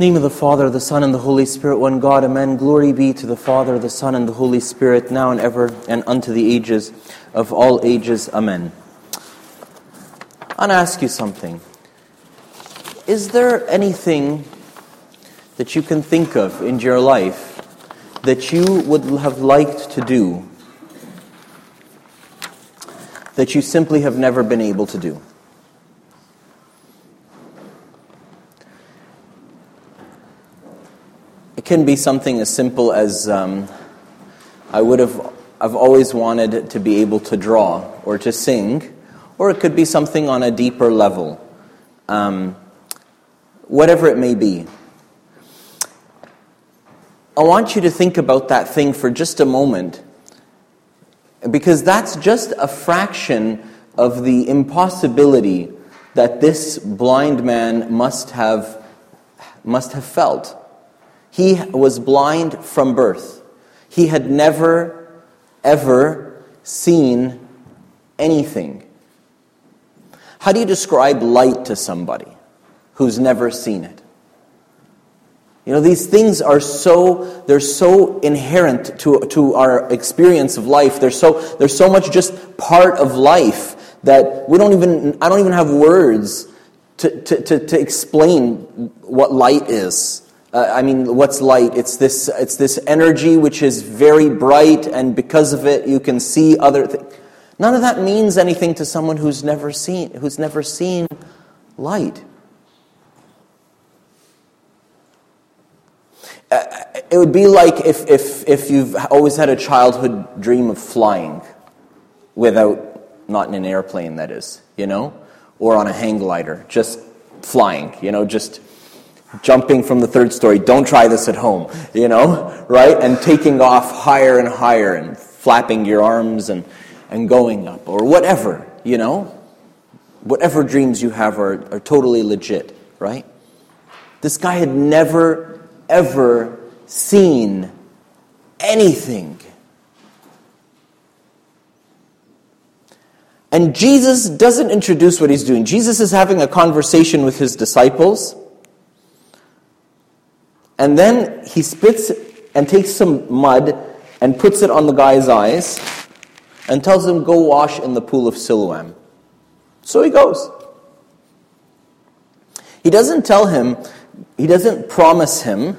name of the Father, the Son, and the Holy Spirit, one God, amen. Glory be to the Father, the Son, and the Holy Spirit, now and ever, and unto the ages of all ages, amen. I want to ask you something. Is there anything that you can think of in your life that you would have liked to do that you simply have never been able to do? Can be something as simple as um, I would have, I've always wanted to be able to draw or to sing, or it could be something on a deeper level. Um, whatever it may be. I want you to think about that thing for just a moment, because that's just a fraction of the impossibility that this blind man must have, must have felt. He was blind from birth. He had never, ever seen anything. How do you describe light to somebody who's never seen it? You know, these things are so, they're so inherent to, to our experience of life. They're so, they're so much just part of life that we don't even, I don't even have words to, to, to, to explain what light is. Uh, I mean, what's light? It's this, it's this energy which is very bright, and because of it, you can see other things. None of that means anything to someone who's never seen, who's never seen light. Uh, it would be like if, if, if you've always had a childhood dream of flying without, not in an airplane, that is, you know, or on a hang glider, just flying, you know, just jumping from the third story. Don't try this at home, you know, right? And taking off higher and higher and flapping your arms and, and going up or whatever, you know. Whatever dreams you have are, are totally legit, right? This guy had never, ever seen anything. And Jesus doesn't introduce what he's doing. Jesus is having a conversation with his disciples. And then he spits and takes some mud and puts it on the guy's eyes and tells him, Go wash in the pool of Siloam. So he goes. He doesn't tell him, he doesn't promise him,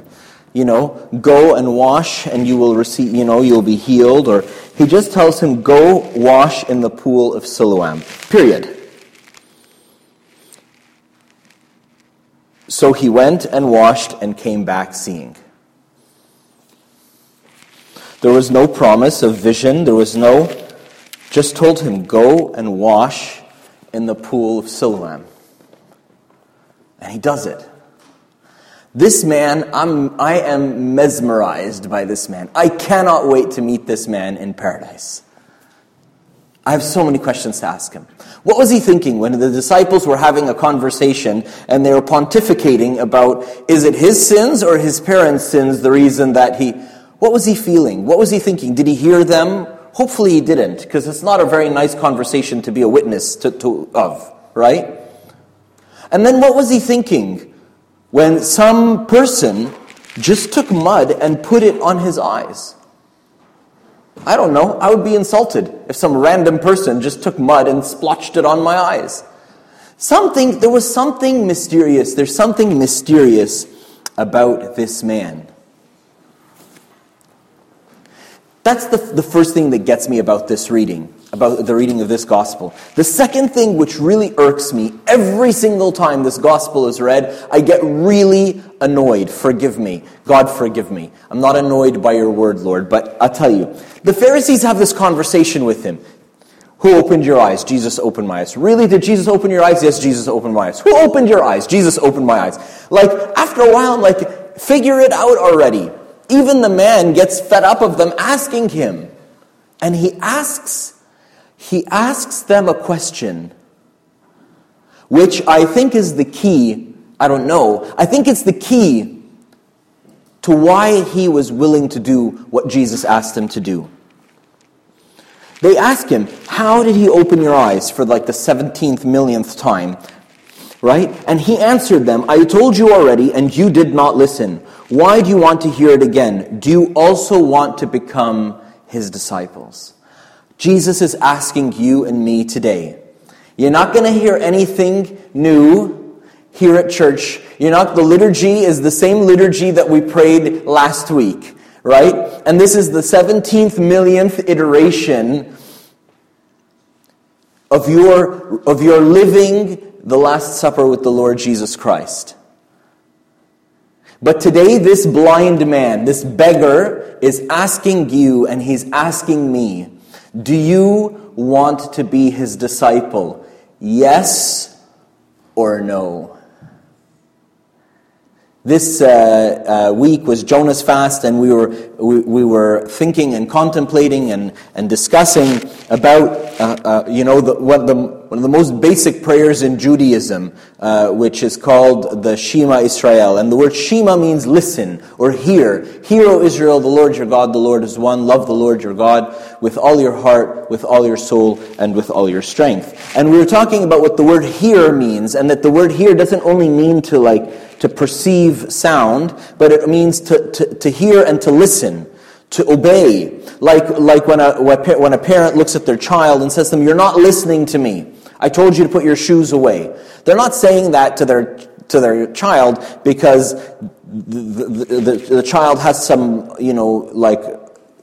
you know, go and wash and you will receive, you know, you'll be healed. Or he just tells him, Go wash in the pool of Siloam. Period. So he went and washed and came back seeing. There was no promise of vision. There was no, just told him, go and wash in the pool of Siloam. And he does it. This man, I'm, I am mesmerized by this man. I cannot wait to meet this man in paradise. I have so many questions to ask him. What was he thinking when the disciples were having a conversation and they were pontificating about is it his sins or his parents' sins the reason that he. What was he feeling? What was he thinking? Did he hear them? Hopefully he didn't, because it's not a very nice conversation to be a witness to, to, of, right? And then what was he thinking when some person just took mud and put it on his eyes? I don't know. I would be insulted if some random person just took mud and splotched it on my eyes. Something, there was something mysterious. There's something mysterious about this man. That's the, the first thing that gets me about this reading, about the reading of this gospel. The second thing which really irks me every single time this gospel is read, I get really annoyed. Forgive me. God, forgive me. I'm not annoyed by your word, Lord, but I'll tell you. The Pharisees have this conversation with him. Who opened your eyes? Jesus opened my eyes. Really? Did Jesus open your eyes? Yes, Jesus opened my eyes. Who opened your eyes? Jesus opened my eyes. Like, after a while, I'm like, figure it out already. Even the man gets fed up of them asking him. And he asks, he asks them a question, which I think is the key. I don't know. I think it's the key to why he was willing to do what Jesus asked him to do. They ask him, How did he open your eyes for like the 17th millionth time? Right? And he answered them, I told you already, and you did not listen. Why do you want to hear it again? Do you also want to become his disciples? Jesus is asking you and me today. You're not going to hear anything new here at church. You're not, the liturgy is the same liturgy that we prayed last week, right? And this is the 17th millionth iteration of your, of your living the Last Supper with the Lord Jesus Christ. But today, this blind man, this beggar, is asking you and he's asking me, do you want to be his disciple? Yes or no? This uh, uh, week was Jonah's fast, and we were, we, we, were thinking and contemplating and, and discussing about, uh, uh you know, the, what the, one of the most basic prayers in Judaism, uh, which is called the Shema Israel. And the word Shema means listen or hear. Hear, O Israel, the Lord your God, the Lord is one. Love the Lord your God with all your heart, with all your soul, and with all your strength. And we were talking about what the word hear means, and that the word hear doesn't only mean to like, to perceive sound, but it means to, to, to hear and to listen, to obey. Like, like when, a, when a parent looks at their child and says to them, You're not listening to me. I told you to put your shoes away. They're not saying that to their, to their child because the, the, the, the child has some, you know, like,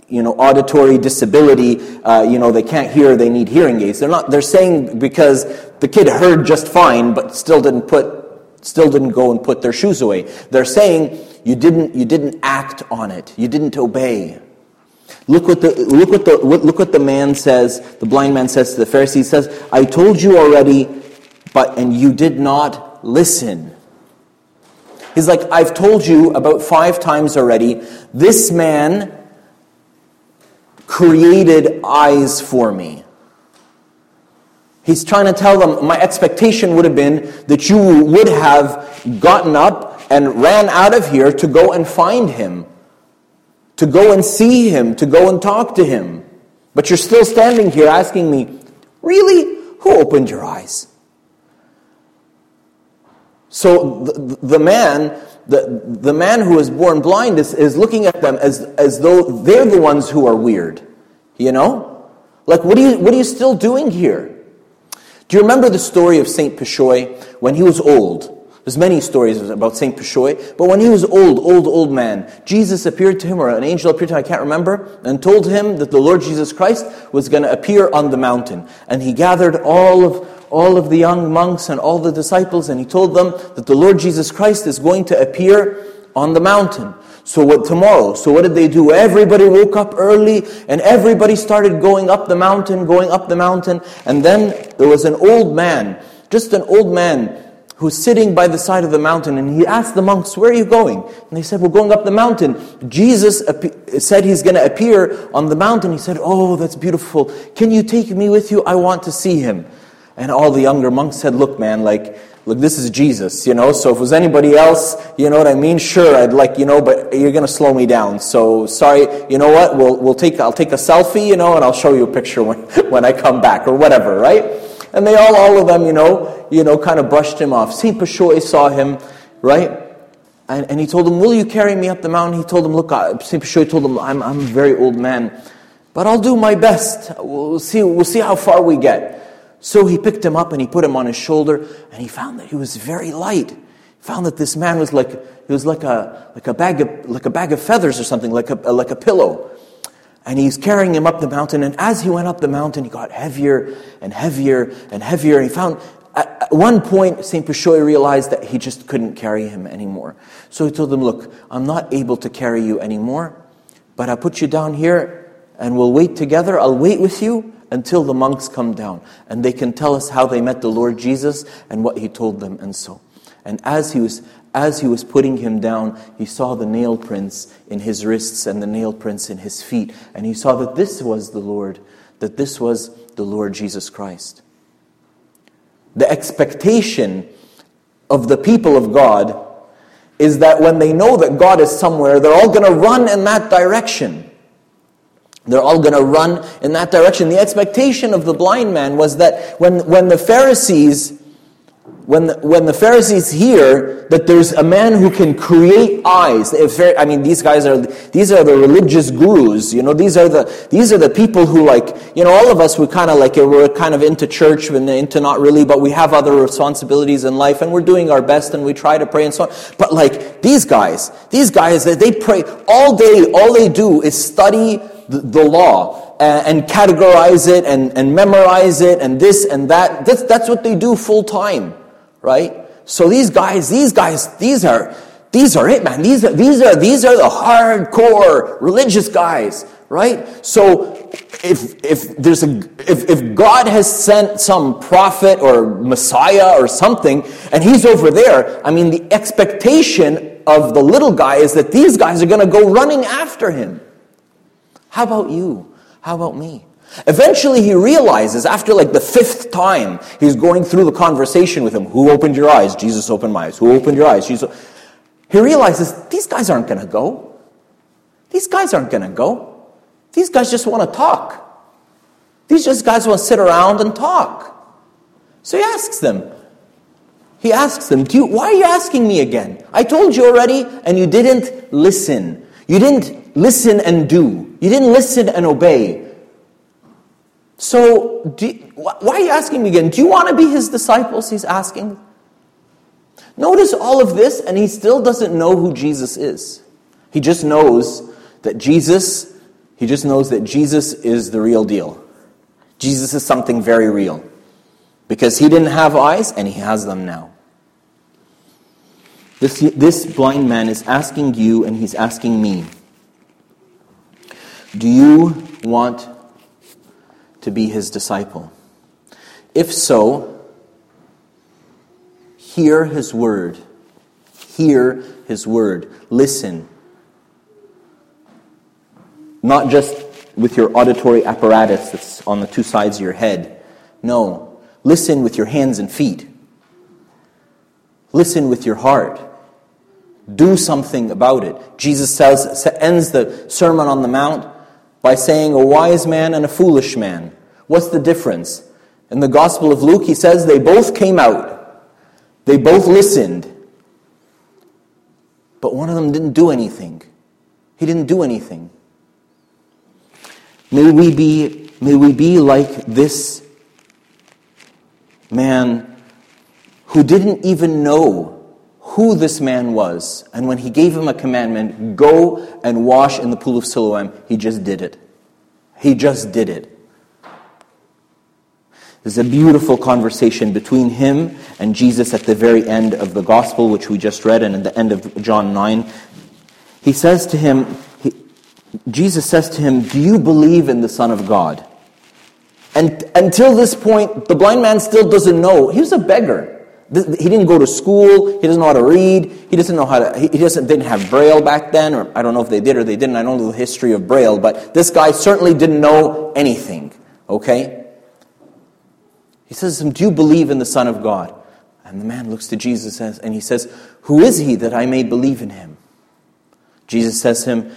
you know, auditory disability, uh, you know, they can't hear, they need hearing aids. They're not, they're saying because the kid heard just fine, but still didn't put still didn't go and put their shoes away. They're saying you didn't, you didn't act on it. You didn't obey. Look what the, look what the, look what the man says, the blind man says to the Pharisee. He says, I told you already, but, and you did not listen. He's like, I've told you about five times already. This man created eyes for me. He's trying to tell them, my expectation would have been that you would have gotten up and ran out of here to go and find him, to go and see him, to go and talk to him. But you're still standing here asking me, really? Who opened your eyes? So the, the man, the, the man who is born blind is, is looking at them as, as though they're the ones who are weird. You know? Like, what are you, what are you still doing here? Do you remember the story of St. Pishoy when he was old? There's many stories about St. Pishoy, but when he was old, old, old man, Jesus appeared to him, or an angel appeared to him, I can't remember, and told him that the Lord Jesus Christ was going to appear on the mountain. And he gathered all of, all of the young monks and all the disciples, and he told them that the Lord Jesus Christ is going to appear on the mountain. So what tomorrow? So what did they do? Everybody woke up early and everybody started going up the mountain, going up the mountain. And then there was an old man, just an old man who's sitting by the side of the mountain and he asked the monks, where are you going? And they said, we're going up the mountain. Jesus said he's going to appear on the mountain. He said, oh, that's beautiful. Can you take me with you? I want to see him. And all the younger monks said, look, man, like, look, this is Jesus, you know, so if it was anybody else, you know what I mean? Sure, I'd like, you know, but you're going to slow me down. So sorry, you know what? We'll, we'll take, I'll take a selfie, you know, and I'll show you a picture when, when I come back or whatever, right? And they all, all of them, you know, you know, kind of brushed him off. St. Pishoy saw him, right? And, and he told him, will you carry me up the mountain? He told him, look, St. Pishoy told him, I'm, I'm a very old man, but I'll do my best. We'll see, we'll see how far we get. So he picked him up and he put him on his shoulder, and he found that he was very light. He found that this man was like he was like a like a bag of like a bag of feathers or something, like a like a pillow. And he's carrying him up the mountain, and as he went up the mountain, he got heavier and heavier and heavier. He found at one point, St. Pishoy realized that he just couldn't carry him anymore. So he told him, Look, I'm not able to carry you anymore, but I'll put you down here and we'll wait together. I'll wait with you until the monks come down and they can tell us how they met the Lord Jesus and what he told them and so. And as he was as he was putting him down, he saw the nail prints in his wrists and the nail prints in his feet and he saw that this was the Lord, that this was the Lord Jesus Christ. The expectation of the people of God is that when they know that God is somewhere, they're all going to run in that direction. They're all going to run in that direction. The expectation of the blind man was that when, when the Pharisees when the, when the Pharisees hear that there's a man who can create eyes, I mean, these guys are these are the religious gurus. You know, these are the these are the people who like you know all of us we kind of like we're kind of into church and into not really, but we have other responsibilities in life and we're doing our best and we try to pray and so on. But like these guys, these guys they pray all day. All they do is study the, the law and, and categorize it and, and memorize it and this and that. That's, that's what they do full time right? So these guys, these guys, these are, these are it, man. These are, these are, these are the hardcore religious guys, right? So if, if there's a, if, if God has sent some prophet or Messiah or something, and he's over there, I mean, the expectation of the little guy is that these guys are to go running after him. How about you? How about me? Eventually, he realizes, after like the fifth time he's going through the conversation with him, Who opened your eyes? Jesus opened my eyes. Who opened your eyes? Jesus. He realizes these guys aren't going to go. These guys aren't going to go. These guys just want to talk. These just guys want to sit around and talk. So he asks them, he asks them, you, Why are you asking me again? I told you already, and you didn't listen. You didn't listen and do. You didn't listen and obey. So, you, why are you asking me again? Do you want to be his disciples? He's asking. Notice all of this, and he still doesn't know who Jesus is. He just knows that Jesus, he just knows that Jesus is the real deal. Jesus is something very real. Because he didn't have eyes, and he has them now. This, this blind man is asking you, and he's asking me Do you want to be his disciple? If so, hear his word. Hear his word. Listen. Not just with your auditory apparatus that's on the two sides of your head. No. Listen with your hands and feet. Listen with your heart. Do something about it. Jesus says, ends the Sermon on the Mount by saying a wise man and a foolish man. What's the difference? In the Gospel of Luke, he says they both came out, they both listened, but one of them didn't do anything. He didn't do anything. May we be, may we be like this man who didn't even know who this man was. And when he gave him a commandment, go and wash in the pool of Siloam, he just did it. He just did it. There's a beautiful conversation between him and Jesus at the very end of the gospel, which we just read, and at the end of John 9. He says to him, he, Jesus says to him, Do you believe in the Son of God? And until this point, the blind man still doesn't know. He was a beggar. He didn't go to school. He doesn't know how to read. He doesn't know how to. He doesn't didn't have Braille back then, or I don't know if they did or they didn't. I don't know the history of Braille, but this guy certainly didn't know anything. Okay. He says to him, Do you believe in the Son of God? And the man looks to Jesus and he says, Who is he that I may believe in him? Jesus says to him,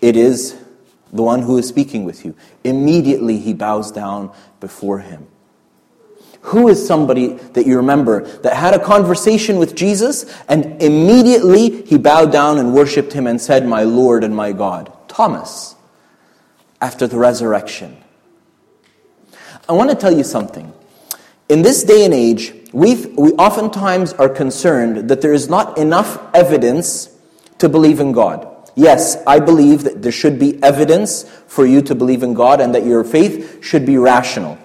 It is the one who is speaking with you. Immediately he bows down before him. Who is somebody that you remember that had a conversation with Jesus and immediately he bowed down and worshiped him and said, My Lord and my God? Thomas, after the resurrection. I want to tell you something. In this day and age, we we oftentimes are concerned that there is not enough evidence to believe in God. Yes, I believe that there should be evidence for you to believe in God and that your faith should be rational.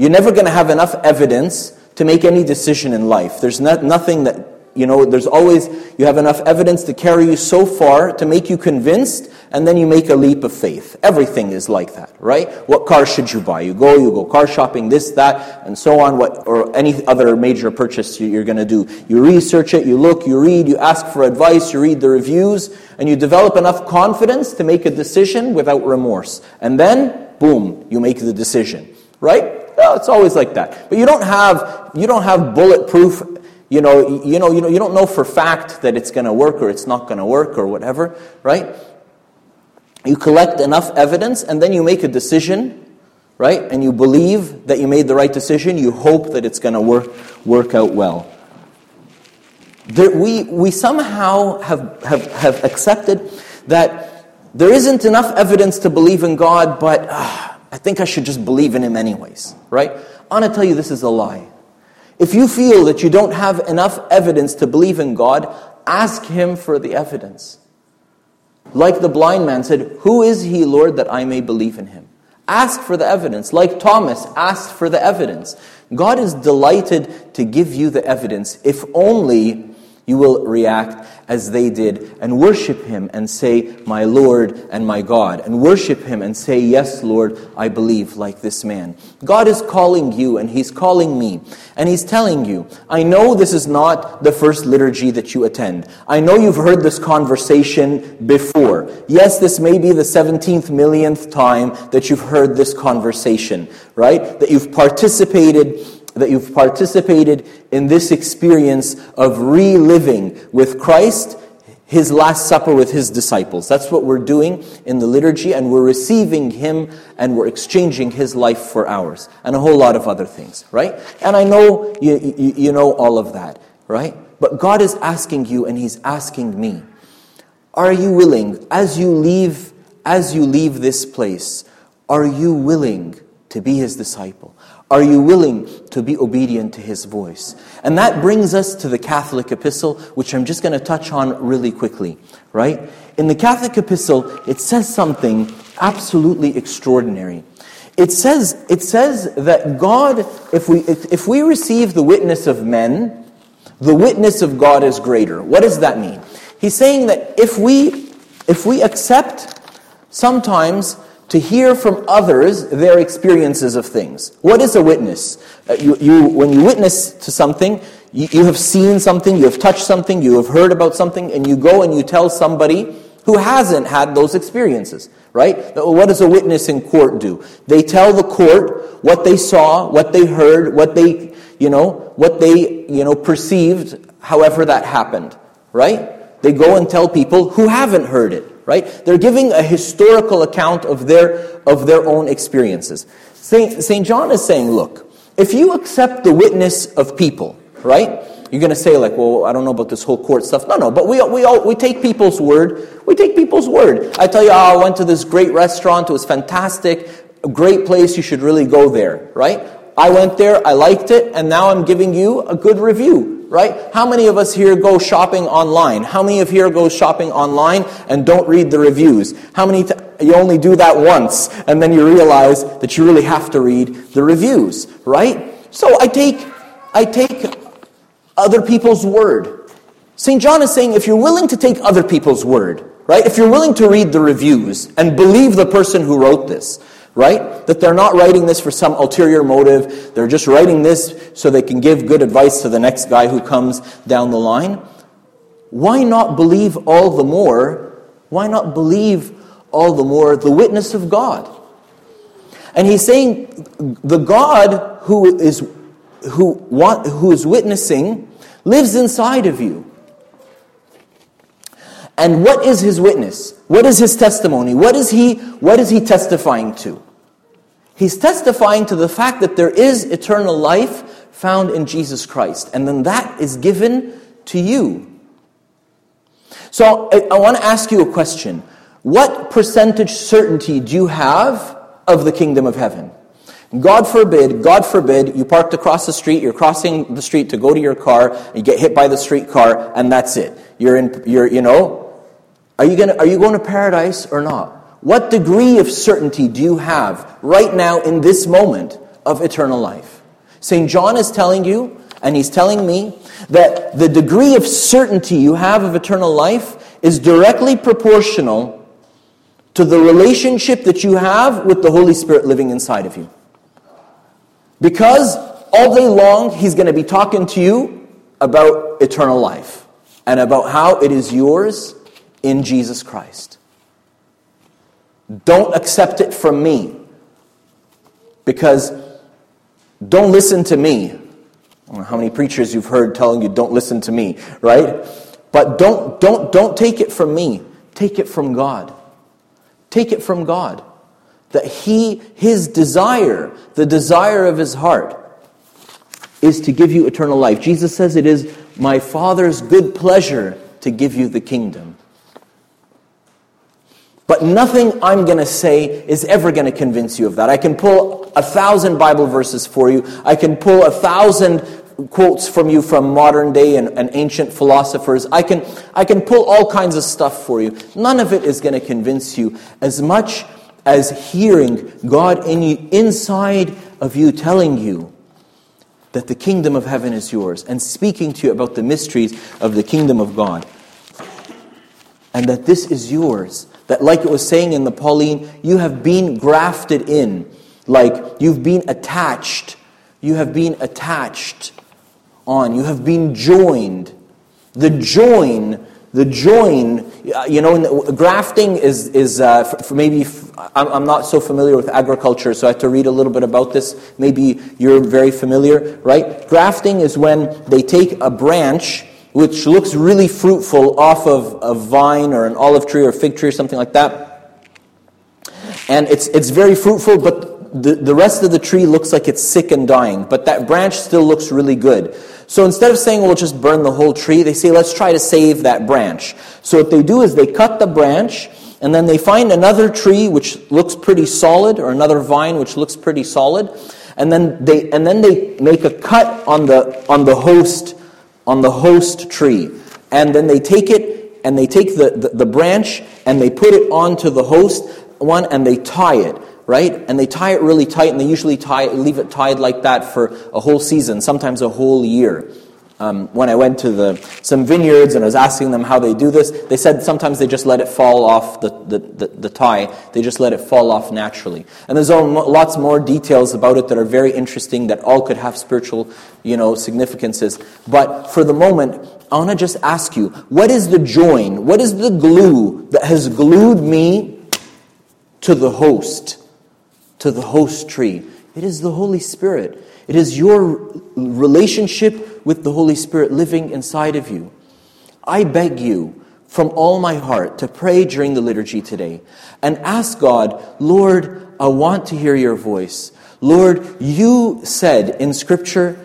You're never going to have enough evidence to make any decision in life. There's not, nothing that, you know, there's always, you have enough evidence to carry you so far to make you convinced, and then you make a leap of faith. Everything is like that, right? What car should you buy? You go, you go car shopping, this, that, and so on, what, or any other major purchase you're going to do. You research it, you look, you read, you ask for advice, you read the reviews, and you develop enough confidence to make a decision without remorse. And then, boom, you make the decision, right? Well, it's always like that. But you don't have, you don't have bulletproof, you know, you know, you know, you don't know for fact that it's going to work or it's not going to work or whatever, right? You collect enough evidence and then you make a decision right? And you believe that you made the right decision, you hope that it's going to work, work out well. There, we, we somehow have, have, have accepted that there isn't enough evidence to believe in God, but uh, I think I should just believe in Him anyways, right? I want to tell you this is a lie. If you feel that you don't have enough evidence to believe in God, ask Him for the evidence. Like the blind man said, Who is He, Lord, that I may believe in Him? Ask for the evidence. Like Thomas asked for the evidence. God is delighted to give you the evidence if only you will react as they did and worship Him and say, My Lord and my God. And worship Him and say, Yes, Lord, I believe, like this man. God is calling you and He's calling me. And He's telling you, I know this is not the first liturgy that you attend. I know you've heard this conversation before. Yes, this may be the 17th millionth time that you've heard this conversation, right? That you've participated that you've participated in this experience of reliving with Christ his Last Supper with his disciples. That's what we're doing in the liturgy, and we're receiving him and we're exchanging his life for ours, and a whole lot of other things, right? And I know you, you, you know all of that, right? But God is asking you, and he's asking me, are you willing, as you leave, as you leave this place, are you willing to be his disciple? Are you willing to be obedient to his voice? And that brings us to the Catholic epistle, which I'm just going to touch on really quickly, right? In the Catholic epistle, it says something absolutely extraordinary. It says, it says that God, if we, if we receive the witness of men, the witness of God is greater. What does that mean? He's saying that if we, if we accept sometimes to hear from others their experiences of things. What is a witness? Uh, you, you, when you witness to something, you, you have seen something, you have touched something, you have heard about something, and you go and you tell somebody who hasn't had those experiences, right? What does a witness in court do? They tell the court what they saw, what they heard, what they, you know, what they, you know, perceived, however that happened, right? They go and tell people who haven't heard it right? They're giving a historical account of their, of their own experiences. St. St. John is saying, look, if you accept the witness of people, right? You're going to say, like, well, I don't know about this whole court stuff. No, no, but we, we, all, we take people's word. We take people's word. I tell you, oh, I went to this great restaurant. It was fantastic. A great place. You should really go there, right? I went there. I liked it. And now I'm giving you a good review right? How many of us here go shopping online? How many of here go shopping online and don't read the reviews? How many t- you only do that once and then you realize that you really have to read the reviews, right? So I take I take other people's word. St. John is saying if you're willing to take other people's word, right? If you're willing to read the reviews and believe the person who wrote this, right? That they're not writing this for some ulterior motive. They're just writing this so they can give good advice to the next guy who comes down the line. Why not believe all the more? Why not believe all the more the witness of God? And he's saying the God who is who want, who is witnessing lives inside of you. And what is his witness? What is his testimony? What is he, what is he testifying to? He's testifying to the fact that there is eternal life found in Jesus Christ. And then that is given to you. So I, I want to ask you a question. What percentage certainty do you have of the kingdom of heaven? God forbid, God forbid, you parked across the street, you're crossing the street to go to your car, you get hit by the streetcar, and that's it. You're in, you're, you know, are you, gonna, are you going to paradise or not? What degree of certainty do you have right now in this moment of eternal life? St. John is telling you, and he's telling me, that the degree of certainty you have of eternal life is directly proportional to the relationship that you have with the Holy Spirit living inside of you. Because all day long, he's going to be talking to you about eternal life and about how it is yours in Jesus Christ. Don't accept it from me. Because don't listen to me. how many preachers you've heard telling you don't listen to me, right? But don't don't don't take it from me. Take it from God. Take it from God. that he, his desire, the desire of his heart, is to give you eternal life. Jesus says it is my Father's good pleasure to give you the kingdom. But nothing I'm going to say is ever going to convince you of that. I can pull a thousand Bible verses for you. I can pull a thousand quotes from you from modern day and, and, ancient philosophers. I can, I can pull all kinds of stuff for you. None of it is going to convince you as much as hearing God in you, inside of you telling you that the kingdom of heaven is yours and speaking to you about the mysteries of the kingdom of God. And that this is yours. That, like it was saying in the Pauline, you have been grafted in, like you've been attached. You have been attached on. You have been joined. The join, the join, uh, you know, grafting is, is uh, for maybe, I'm not so familiar with agriculture, so I have to read a little bit about this. Maybe you're very familiar, right? Grafting is when they take a branch which looks really fruitful off of a vine or an olive tree or fig tree or something like that. And it's, it's very fruitful, but the, the rest of the tree looks like it's sick and dying, but that branch still looks really good. So instead of saying, we'll just burn the whole tree, they say, let's try to save that branch. So what they do is they cut the branch, and then they find another tree which looks pretty solid, or another vine which looks pretty solid, and then they, and then they make a cut on the, on the host, on the host tree. And then they take it, and they take the, the, the branch, and they put it onto the host one, and they tie it right? And they tie it really tight, and they usually tie, leave it tied like that for a whole season, sometimes a whole year. Um, when I went to the, some vineyards and I was asking them how they do this, they said sometimes they just let it fall off the, the, the, the tie. They just let it fall off naturally. And there's all, lots more details about it that are very interesting that all could have spiritual you know, significances. But for the moment, I want to just ask you, what is the join? What is the glue that has glued me to the host? to the host tree. It is the Holy Spirit. It is your relationship with the Holy Spirit living inside of you. I beg you from all my heart to pray during the liturgy today and ask God, Lord, I want to hear your voice. Lord, you said in Scripture,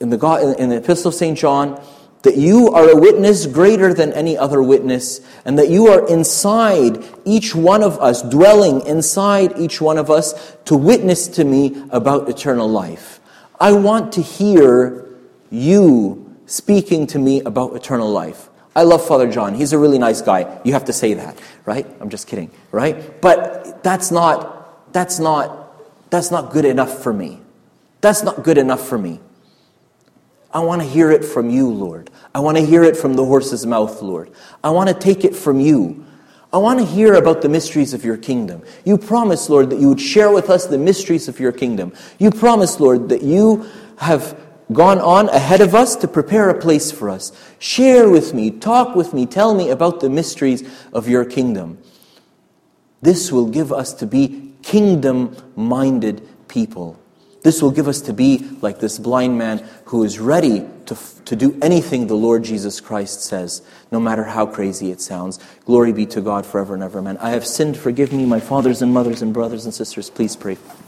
in the, God, in the Epistle of St. John, that you are a witness greater than any other witness, and that you are inside each one of us, dwelling inside each one of us to witness to me about eternal life. I want to hear you speaking to me about eternal life. I love Father John. He's a really nice guy. You have to say that, right? I'm just kidding, right? But that's not that's not that's not good enough for me. That's not good enough for me. I want to hear it from you, Lord. I want to hear it from the horse's mouth, Lord. I want to take it from you. I want to hear about the mysteries of your kingdom. You promised, Lord, that you would share with us the mysteries of your kingdom. You promised, Lord, that you have gone on ahead of us to prepare a place for us. Share with me, talk with me, tell me about the mysteries of your kingdom. This will give us to be kingdom minded people. This will give us to be like this blind man who is ready to, to do anything the Lord Jesus Christ says, no matter how crazy it sounds. Glory be to God forever and ever. Amen. I have sinned. Forgive me, my fathers and mothers and brothers and sisters. Please pray.